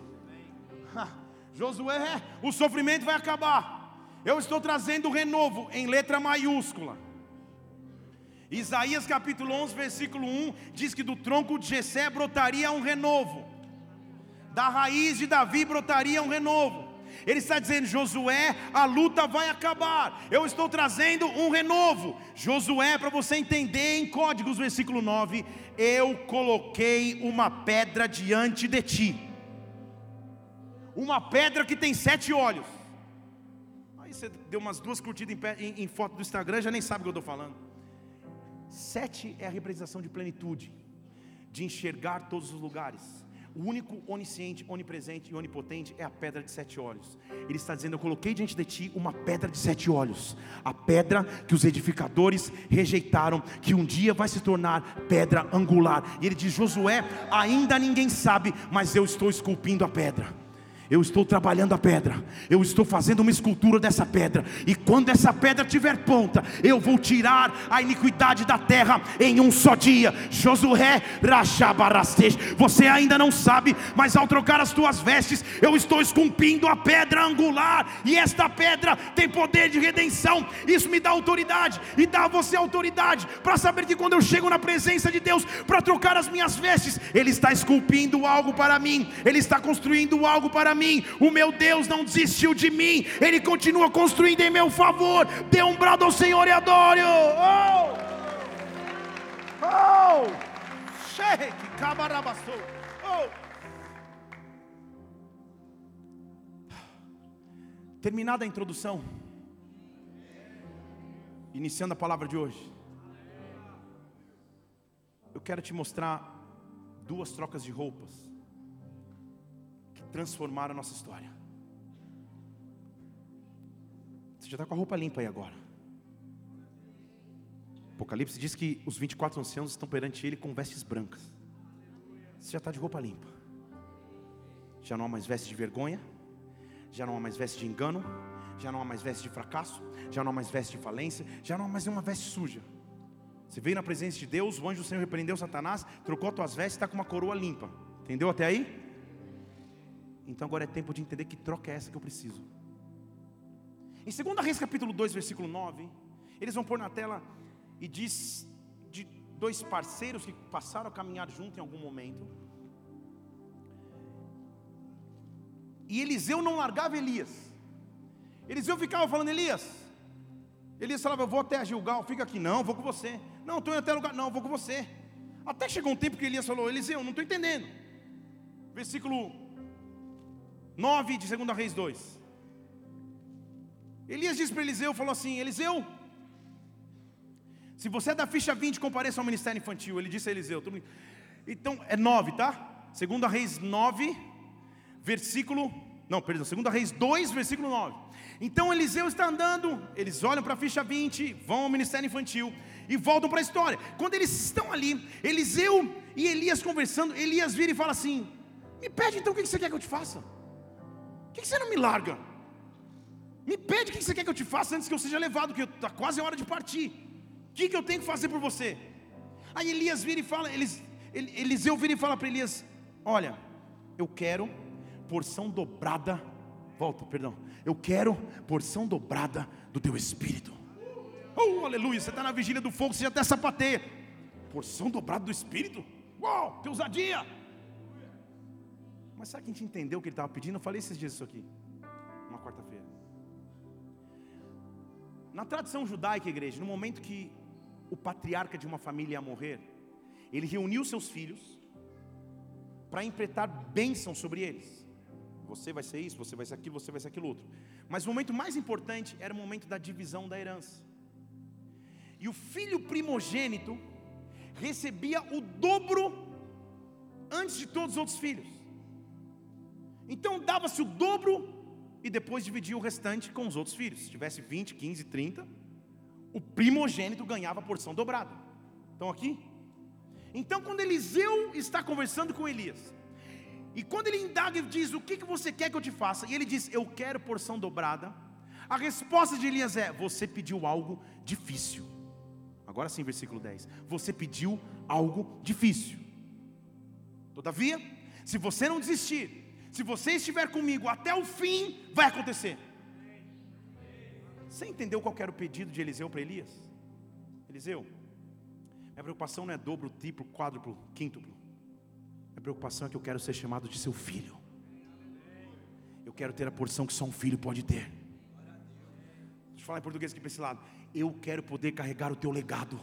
Josué, o sofrimento vai acabar. Eu estou trazendo renovo em letra maiúscula. Isaías capítulo 11, versículo 1 diz que do tronco de Jessé brotaria um renovo. Da raiz de Davi brotaria um renovo. Ele está dizendo: Josué, a luta vai acabar. Eu estou trazendo um renovo. Josué, para você entender em códigos, versículo 9: Eu coloquei uma pedra diante de ti. Uma pedra que tem sete olhos. Você deu umas duas curtidas em, em, em foto do Instagram, já nem sabe o que eu estou falando. Sete é a representação de plenitude, de enxergar todos os lugares. O único onisciente, onipresente e onipotente é a pedra de sete olhos. Ele está dizendo: Eu coloquei diante de ti uma pedra de sete olhos, a pedra que os edificadores rejeitaram, que um dia vai se tornar pedra angular. E ele diz: Josué, ainda ninguém sabe, mas eu estou esculpindo a pedra. Eu estou trabalhando a pedra, eu estou fazendo uma escultura dessa pedra, e quando essa pedra tiver ponta, eu vou tirar a iniquidade da terra em um só dia. Josué, Rachabarastej, você ainda não sabe, mas ao trocar as tuas vestes, eu estou esculpindo a pedra angular, e esta pedra tem poder de redenção. Isso me dá autoridade, e dá a você autoridade para saber que quando eu chego na presença de Deus para trocar as minhas vestes, Ele está esculpindo algo para mim, Ele está construindo algo para mim mim. O meu Deus não desistiu de mim, Ele continua construindo em meu favor. Dê um brado ao Senhor e adore. Oh! Oh! Oh! Terminada a introdução, iniciando a palavra de hoje, eu quero te mostrar duas trocas de roupas transformar a nossa história. Você já está com a roupa limpa aí agora. Apocalipse diz que os 24 anciãos estão perante ele com vestes brancas. Você já está de roupa limpa. Já não há mais veste de vergonha, já não há mais veste de engano, já não há mais veste de fracasso, já não há mais veste de falência, já não há mais nenhuma veste suja. Você veio na presença de Deus, o anjo do Senhor repreendeu Satanás, trocou tuas vestes, está com uma coroa limpa. Entendeu até aí? Então agora é tempo de entender que troca é essa que eu preciso. Em 2 Reis capítulo 2, versículo 9, eles vão pôr na tela e diz de dois parceiros que passaram a caminhar junto em algum momento. E Eliseu não largava Elias. Eliseu ficava falando, Elias. Elias falava, eu vou até Gilgal, fica aqui, não, vou com você. Não, estou indo até lugar, não, vou com você. Até chegou um tempo que Elias falou, Eliseu, não estou entendendo. Versículo 9 de 2 Reis 2. Elias disse para Eliseu, falou assim, Eliseu, se você é da ficha 20, compareça ao ministério infantil. Ele disse a Eliseu, então é 9, tá? 2 Reis 9, versículo, não, perdão, 2 Reis 2, versículo 9. Então Eliseu está andando, eles olham para a ficha 20, vão ao ministério infantil e voltam para a história. Quando eles estão ali, Eliseu e Elias conversando, Elias vira e fala assim: Me pede então o que você quer que eu te faça. Que você não me larga? Me pede o que você quer que eu te faça antes que eu seja levado, que está quase a hora de partir. O que, que eu tenho que fazer por você? Aí Elias vira e fala, Elis, Eliseu vira e fala para Elias: Olha, eu quero porção dobrada. Volta, perdão. Eu quero porção dobrada do teu espírito. Oh, aleluia. Você está na vigília do fogo, você já até sapateia. Porção dobrada do espírito? Uau, que ousadia! Mas sabe que a gente entendeu o que ele estava pedindo? Eu falei esses dias isso aqui, uma quarta-feira. Na tradição judaica, igreja, no momento que o patriarca de uma família ia morrer, ele reuniu seus filhos para empretar bênção sobre eles. Você vai ser isso, você vai ser aquilo, você vai ser aquilo outro. Mas o momento mais importante era o momento da divisão da herança. E o filho primogênito recebia o dobro antes de todos os outros filhos. Então dava-se o dobro e depois dividia o restante com os outros filhos. Se tivesse 20, 15, 30, o primogênito ganhava a porção dobrada. Estão aqui? Então, quando Eliseu está conversando com Elias, e quando ele indaga e diz: O que, que você quer que eu te faça? E ele diz: Eu quero porção dobrada. A resposta de Elias é: Você pediu algo difícil. Agora sim, versículo 10. Você pediu algo difícil. Todavia, se você não desistir, se você estiver comigo até o fim, vai acontecer. Você entendeu qual era o pedido de Eliseu para Elias? Eliseu, minha preocupação não é dobro, triplo, quádruplo, quíntuplo. Minha preocupação é que eu quero ser chamado de seu filho. Eu quero ter a porção que só um filho pode ter. Deixa eu falar em português aqui para esse lado. Eu quero poder carregar o teu legado.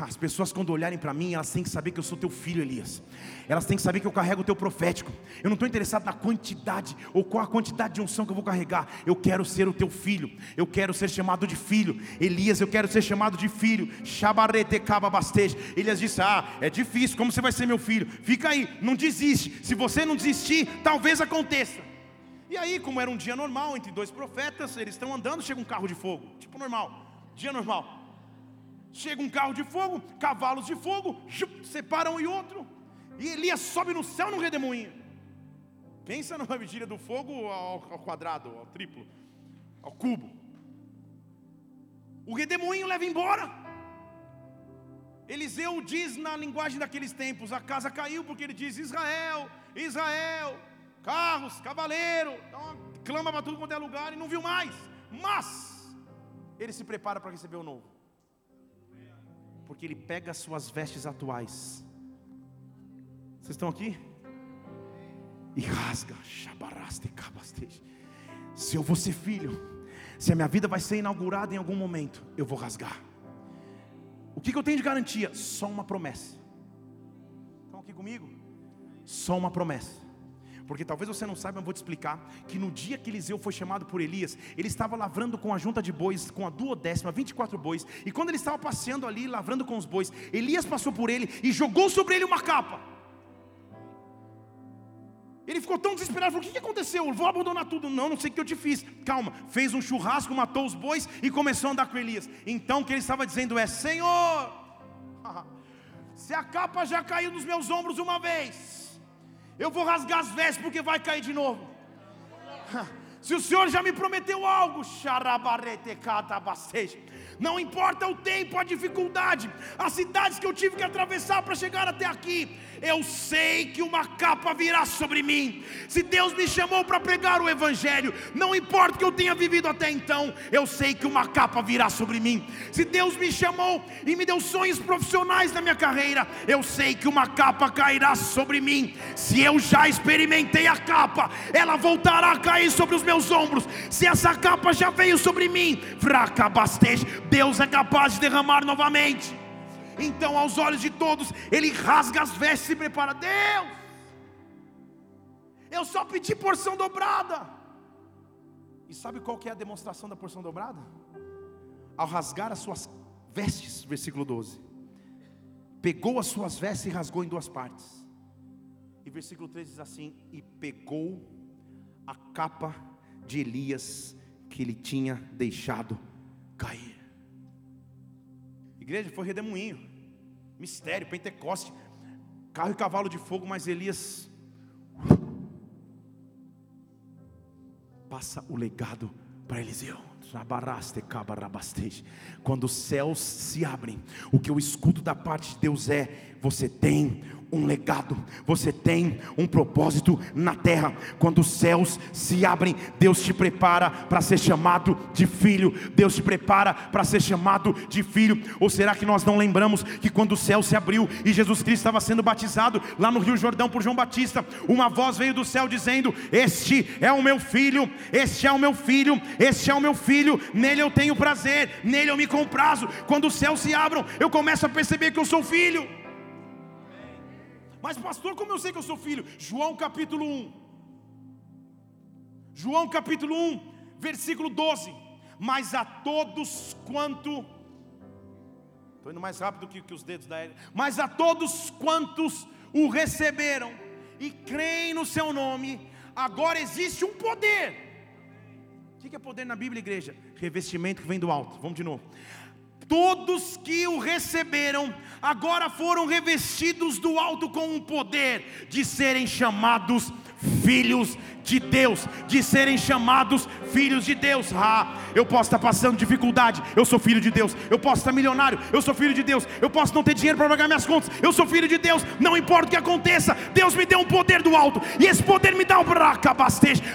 As pessoas, quando olharem para mim, elas têm que saber que eu sou teu filho, Elias. Elas têm que saber que eu carrego o teu profético. Eu não estou interessado na quantidade ou qual a quantidade de unção que eu vou carregar. Eu quero ser o teu filho. Eu quero ser chamado de filho. Elias, eu quero ser chamado de filho. Shabarete cababasteja. Elias disse: Ah, é difícil. Como você vai ser meu filho? Fica aí, não desiste. Se você não desistir, talvez aconteça. E aí, como era um dia normal entre dois profetas, eles estão andando, chega um carro de fogo, tipo normal, dia normal. Chega um carro de fogo, cavalos de fogo, separam um e outro, e Elias sobe no céu num redemoinho. Pensa numa vigília do fogo ao, ao quadrado, ao triplo, ao cubo. O redemoinho leva embora. Eliseu diz na linguagem daqueles tempos: a casa caiu, porque ele diz: Israel, Israel, carros, cavaleiro, então, clama para tudo quanto é lugar e não viu mais. Mas ele se prepara para receber o novo porque ele pega as suas vestes atuais. Vocês estão aqui? E rasga, se eu vou ser filho, se a minha vida vai ser inaugurada em algum momento, eu vou rasgar. O que, que eu tenho de garantia? Só uma promessa. Estão aqui comigo? Só uma promessa. Porque talvez você não saiba, eu vou te explicar que no dia que Eliseu foi chamado por Elias, ele estava lavrando com a junta de bois, com a duodécima, 24 bois, e quando ele estava passeando ali, lavrando com os bois, Elias passou por ele e jogou sobre ele uma capa. Ele ficou tão desesperado, falou: O que aconteceu? vou abandonar tudo. Não, não sei o que eu te fiz. Calma, fez um churrasco, matou os bois e começou a andar com Elias. Então o que ele estava dizendo é: Senhor, se a capa já caiu dos meus ombros uma vez, eu vou rasgar as vestes porque vai cair de novo. Se o Senhor já me prometeu algo, não importa o tempo, a dificuldade, as cidades que eu tive que atravessar para chegar até aqui, eu sei que uma capa virá sobre mim. Se Deus me chamou para pregar o Evangelho, não importa o que eu tenha vivido até então, eu sei que uma capa virá sobre mim. Se Deus me chamou e me deu sonhos profissionais na minha carreira, eu sei que uma capa cairá sobre mim. Se eu já experimentei a capa, ela voltará a cair sobre os meus ombros. Se essa capa já veio sobre mim, fraca bastante, Deus é capaz de derramar novamente. Então, aos olhos de todos, ele rasga as vestes e prepara. Deus, eu só pedi porção dobrada. E sabe qual que é a demonstração da porção dobrada? Ao rasgar as suas vestes, versículo 12. Pegou as suas vestes e rasgou em duas partes. E versículo 13 diz assim: E pegou a capa de Elias que ele tinha deixado cair. Igreja foi redemoinho, mistério, Pentecoste, carro e cavalo de fogo, mas Elias passa o legado para Eliseu. Quando os céus se abrem, o que eu escuto da parte de Deus é: você tem um legado, você tem um propósito na terra. Quando os céus se abrem, Deus te prepara para ser chamado de filho. Deus te prepara para ser chamado de filho. Ou será que nós não lembramos que quando o céu se abriu e Jesus Cristo estava sendo batizado lá no Rio Jordão por João Batista, uma voz veio do céu dizendo: Este é o meu filho, este é o meu filho, este é o meu filho, nele eu tenho prazer, nele eu me comprazo. Quando os céus se abram, eu começo a perceber que eu sou filho. Mas, pastor, como eu sei que eu sou filho? João capítulo 1. João capítulo 1, versículo 12. Mas a todos quanto. Estou indo mais rápido que, que os dedos da Eli. Mas a todos quantos o receberam e creem no seu nome, agora existe um poder. O que é poder na Bíblia, igreja? Revestimento que vem do alto. Vamos de novo todos que o receberam, agora foram revestidos do alto com o poder de serem chamados filhos de Deus, de serem chamados filhos de Deus. Ah, eu posso estar passando dificuldade, eu sou filho de Deus. Eu posso estar milionário, eu sou filho de Deus. Eu posso não ter dinheiro para pagar minhas contas, eu sou filho de Deus. Não importa o que aconteça, Deus me deu um poder do alto, e esse poder me dá o braca,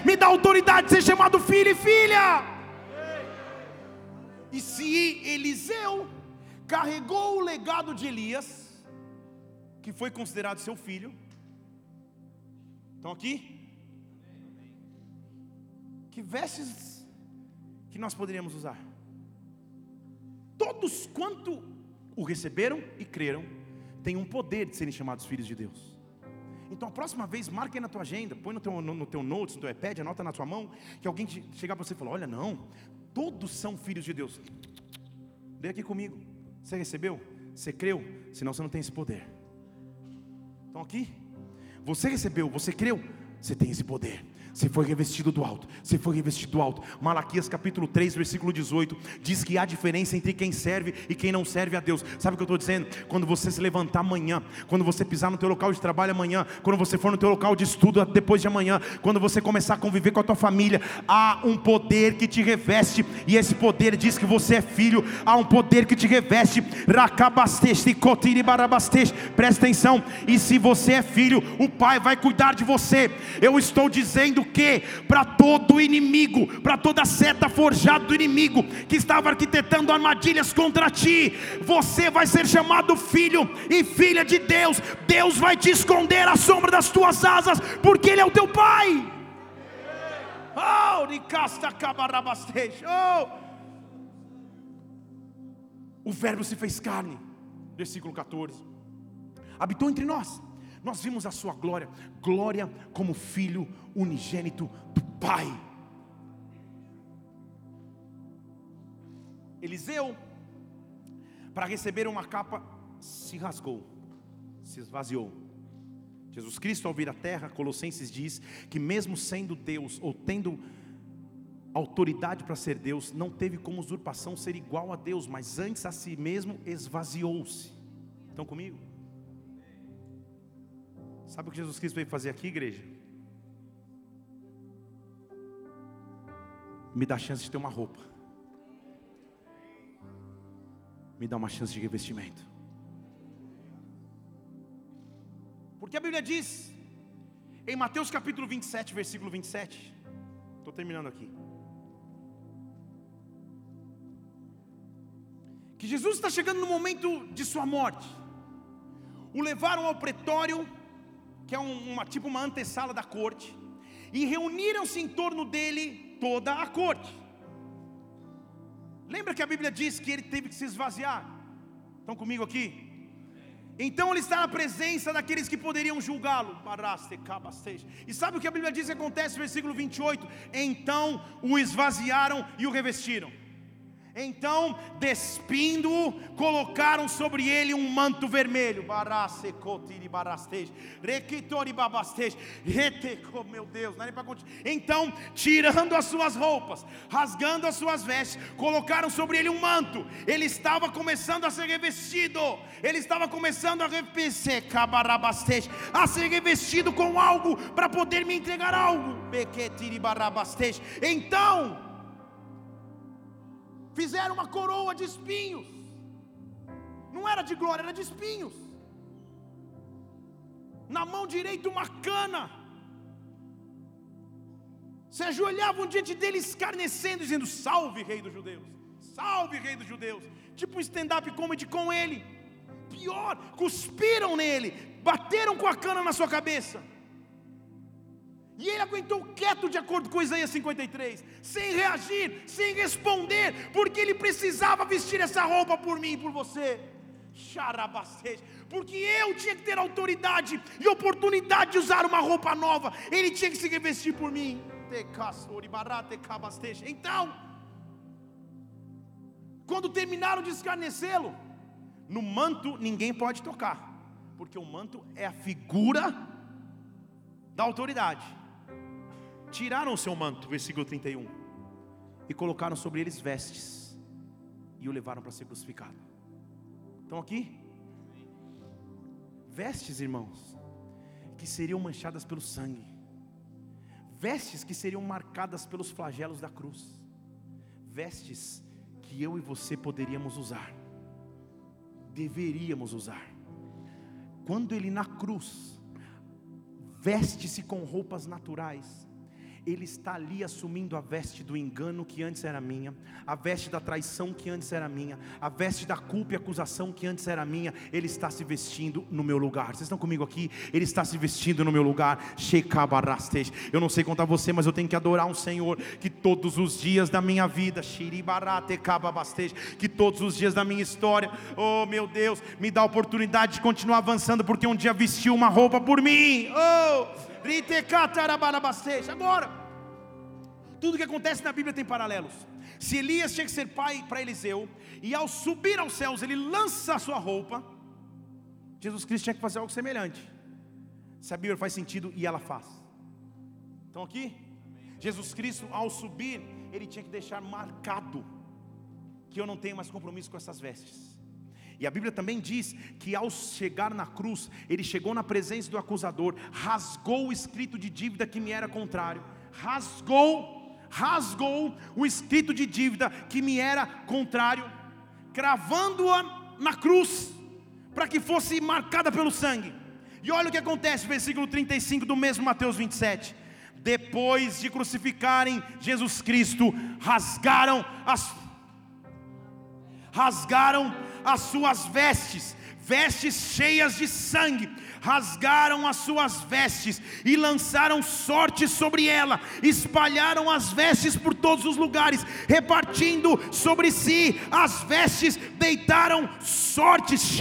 me dá autoridade de ser chamado filho e filha. E se Eliseu carregou o legado de Elias, que foi considerado seu filho, estão aqui? Que vestes que nós poderíamos usar? Todos quanto o receberam e creram, têm um poder de serem chamados filhos de Deus. Então a próxima vez, marque aí na tua agenda, põe no teu, no, no teu notes, no teu iPad, anota na tua mão, que alguém chegar para você e falar: Olha, não, todos são filhos de Deus. Vem aqui comigo. Você recebeu? Você creu? Senão você não tem esse poder. Estão aqui? Você recebeu, você creu? Você tem esse poder. Você foi revestido do alto. Você foi revestido do alto. Malaquias capítulo 3, versículo 18 diz que há diferença entre quem serve e quem não serve a Deus. Sabe o que eu estou dizendo? Quando você se levantar amanhã, quando você pisar no teu local de trabalho amanhã, quando você for no teu local de estudo depois de amanhã, quando você começar a conviver com a tua família, há um poder que te reveste e esse poder diz que você é filho. Há um poder que te reveste. Presta atenção. E se você é filho, o Pai vai cuidar de você. Eu estou dizendo que para todo inimigo, para toda seta forjada do inimigo que estava arquitetando armadilhas contra ti, você vai ser chamado filho e filha de Deus. Deus vai te esconder à sombra das tuas asas, porque Ele é o teu Pai. Oh, oh. O Verbo se fez carne, versículo 14, habitou entre nós nós vimos a sua glória, glória como filho unigênito do Pai. Eliseu, para receber uma capa, se rasgou, se esvaziou. Jesus Cristo, ao vir à terra, Colossenses diz que, mesmo sendo Deus, ou tendo autoridade para ser Deus, não teve como usurpação ser igual a Deus, mas antes a si mesmo esvaziou-se. Estão comigo? Sabe o que Jesus Cristo veio fazer aqui, igreja? Me dá a chance de ter uma roupa. Me dá uma chance de revestimento. Porque a Bíblia diz, em Mateus capítulo 27, versículo 27, estou terminando aqui. Que Jesus está chegando no momento de sua morte. O levaram ao pretório que é uma tipo uma antessala da corte, e reuniram-se em torno dele toda a corte. Lembra que a Bíblia diz que ele teve que se esvaziar? Estão comigo aqui? Então ele está na presença daqueles que poderiam julgá-lo. E sabe o que a Bíblia diz que acontece versículo 28? Então o esvaziaram e o revestiram. Então, despindo-o, colocaram sobre ele um manto vermelho. Meu Deus, não é para Então, tirando as suas roupas, rasgando as suas vestes, colocaram sobre ele um manto. Ele estava começando a ser revestido. Ele estava começando a a ser revestido com algo para poder me entregar algo. Então, fizeram uma coroa de espinhos. Não era de glória, era de espinhos. Na mão direita uma cana. Se ajoelhavam diante dele escarnecendo, dizendo: Salve, Rei dos Judeus! Salve, Rei dos Judeus! Tipo um stand-up comedy com ele. Pior, cuspiram nele, bateram com a cana na sua cabeça. E ele aguentou quieto, de acordo com Isaías 53, sem reagir, sem responder, porque ele precisava vestir essa roupa por mim e por você. Porque eu tinha que ter autoridade e oportunidade de usar uma roupa nova, ele tinha que se revestir por mim. Então, quando terminaram de escarnecê-lo, no manto ninguém pode tocar, porque o manto é a figura da autoridade tiraram o seu manto, versículo 31, e colocaram sobre eles vestes, e o levaram para ser crucificado. Estão aqui? Vestes, irmãos, que seriam manchadas pelo sangue, vestes que seriam marcadas pelos flagelos da cruz, vestes que eu e você poderíamos usar, deveríamos usar. Quando ele na cruz veste-se com roupas naturais, ele está ali assumindo a veste do engano que antes era minha, a veste da traição que antes era minha, a veste da culpa e acusação que antes era minha, ele está se vestindo no meu lugar. Vocês estão comigo aqui? Ele está se vestindo no meu lugar. Eu não sei contar você, mas eu tenho que adorar um Senhor que todos os dias da minha vida, que todos os dias da minha história, oh meu Deus, me dá a oportunidade de continuar avançando, porque um dia vestiu uma roupa por mim. Oh! Agora, tudo que acontece na Bíblia tem paralelos. Se Elias tinha que ser pai para Eliseu, e ao subir aos céus ele lança a sua roupa, Jesus Cristo tinha que fazer algo semelhante. Se a Bíblia faz sentido e ela faz. Então aqui, Jesus Cristo ao subir, ele tinha que deixar marcado que eu não tenho mais compromisso com essas vestes. E a Bíblia também diz que ao chegar na cruz, ele chegou na presença do acusador, rasgou o escrito de dívida que me era contrário, rasgou, rasgou o escrito de dívida que me era contrário, cravando-a na cruz, para que fosse marcada pelo sangue. E olha o que acontece, versículo 35 do mesmo Mateus 27. Depois de crucificarem Jesus Cristo, rasgaram as rasgaram as suas vestes, vestes cheias de sangue, rasgaram as suas vestes e lançaram sorte sobre ela, espalharam as vestes por todos os lugares, repartindo sobre si as vestes, deitaram sortes.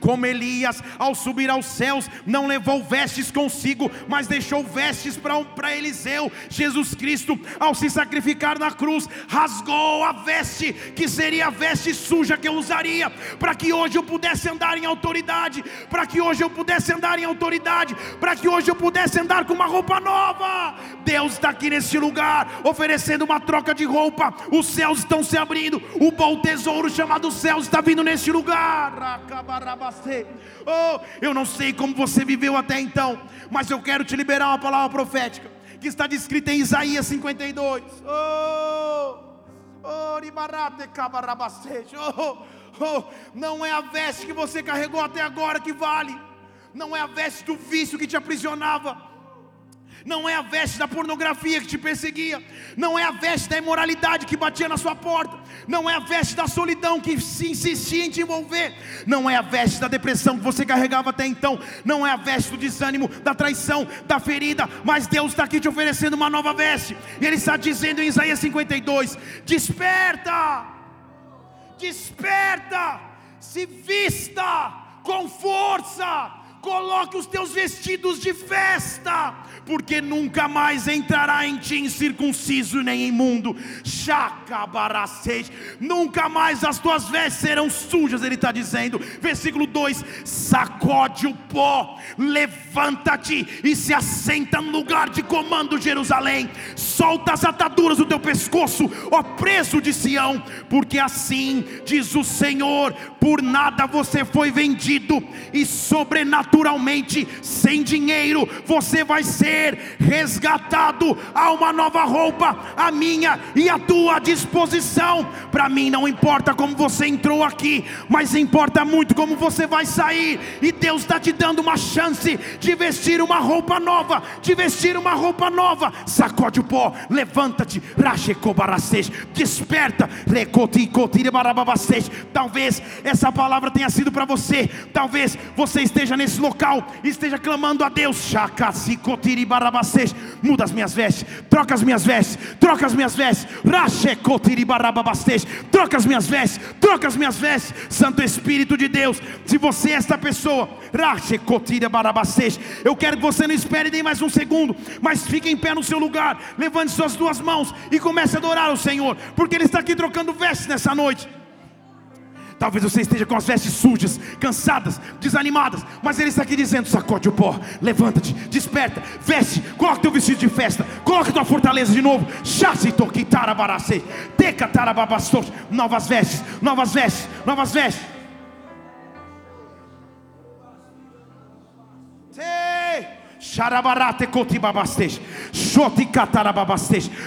Como Elias, ao subir aos céus, não levou vestes consigo, mas deixou vestes para Eliseu. Jesus Cristo, ao se sacrificar na cruz, rasgou a veste que seria a veste suja que eu usaria, para que hoje eu pudesse andar em autoridade autoridade, para que hoje eu pudesse andar em autoridade, para que hoje eu pudesse andar com uma roupa nova. Deus está aqui nesse lugar, oferecendo uma troca de roupa. Os céus estão se abrindo, o bom tesouro chamado céus está vindo nesse lugar. Oh, eu não sei como você viveu até então, mas eu quero te liberar uma palavra profética que está descrita em Isaías 52. Oh, oh, oh Oh, não é a veste que você carregou até agora que vale. Não é a veste do vício que te aprisionava. Não é a veste da pornografia que te perseguia, não é a veste da imoralidade que batia na sua porta, não é a veste da solidão que se insistia em te envolver, não é a veste da depressão que você carregava até então, não é a veste do desânimo, da traição, da ferida, mas Deus está aqui te oferecendo uma nova veste, e Ele está dizendo em Isaías 52: desperta, desperta, se vista com força, coloque os teus vestidos de festa, porque nunca mais entrará em ti incircunciso nem imundo. Chacabaracete, nunca mais as tuas vestes serão sujas, ele está dizendo. Versículo 2: sacode o pó, levanta-te e se assenta no lugar de comando, Jerusalém. Solta as ataduras do teu pescoço, ó preso de Sião, porque assim diz o Senhor: por nada você foi vendido, e sobrenaturalmente, sem dinheiro, você vai ser resgatado. Há uma nova roupa, a minha e a tua disposição. Para mim, não importa como você entrou aqui, mas importa muito como você vai sair. E Deus está te dando uma chance de vestir uma roupa nova, de vestir uma roupa nova. Sacode o pó, levanta-te, desperta, talvez essa palavra tenha sido para você. Talvez você esteja nesse local esteja clamando a Deus. Muda as minhas vestes, troca as minhas vestes, troca as minhas vestes. Troca as minhas vestes, troca as minhas vestes. Santo Espírito de Deus, se você é esta pessoa, eu quero que você não espere nem mais um segundo, mas fique em pé no seu lugar, levante suas duas mãos e comece a adorar o Senhor, porque Ele está aqui trocando vestes nessa noite. Talvez você esteja com as vestes sujas, cansadas, desanimadas, mas Ele está aqui dizendo: sacode o pó, levanta-te, desperta, veste, coloca teu vestido de festa, coloca tua fortaleza de novo. Novas vestes, novas vestes, novas vestes.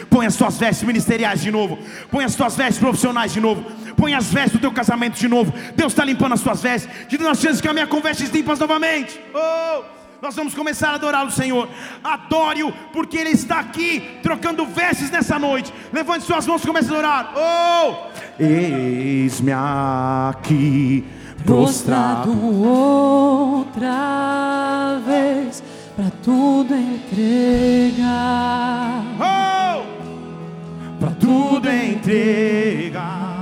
Põe as suas vestes ministeriais de novo. Põe as suas vestes profissionais de novo. Põe as vestes do teu casamento de novo. Deus está limpando as suas vestes. Te dando chances de caminhar com vestes limpas novamente. Oh! Nós vamos começar a adorar o Senhor. Adore-o, porque Ele está aqui trocando vestes nessa noite. Levante suas mãos e comece a adorar. Oh! Eis-me aqui prostrado outra vez Pra tudo entregar. Oh! Pra tudo entregar.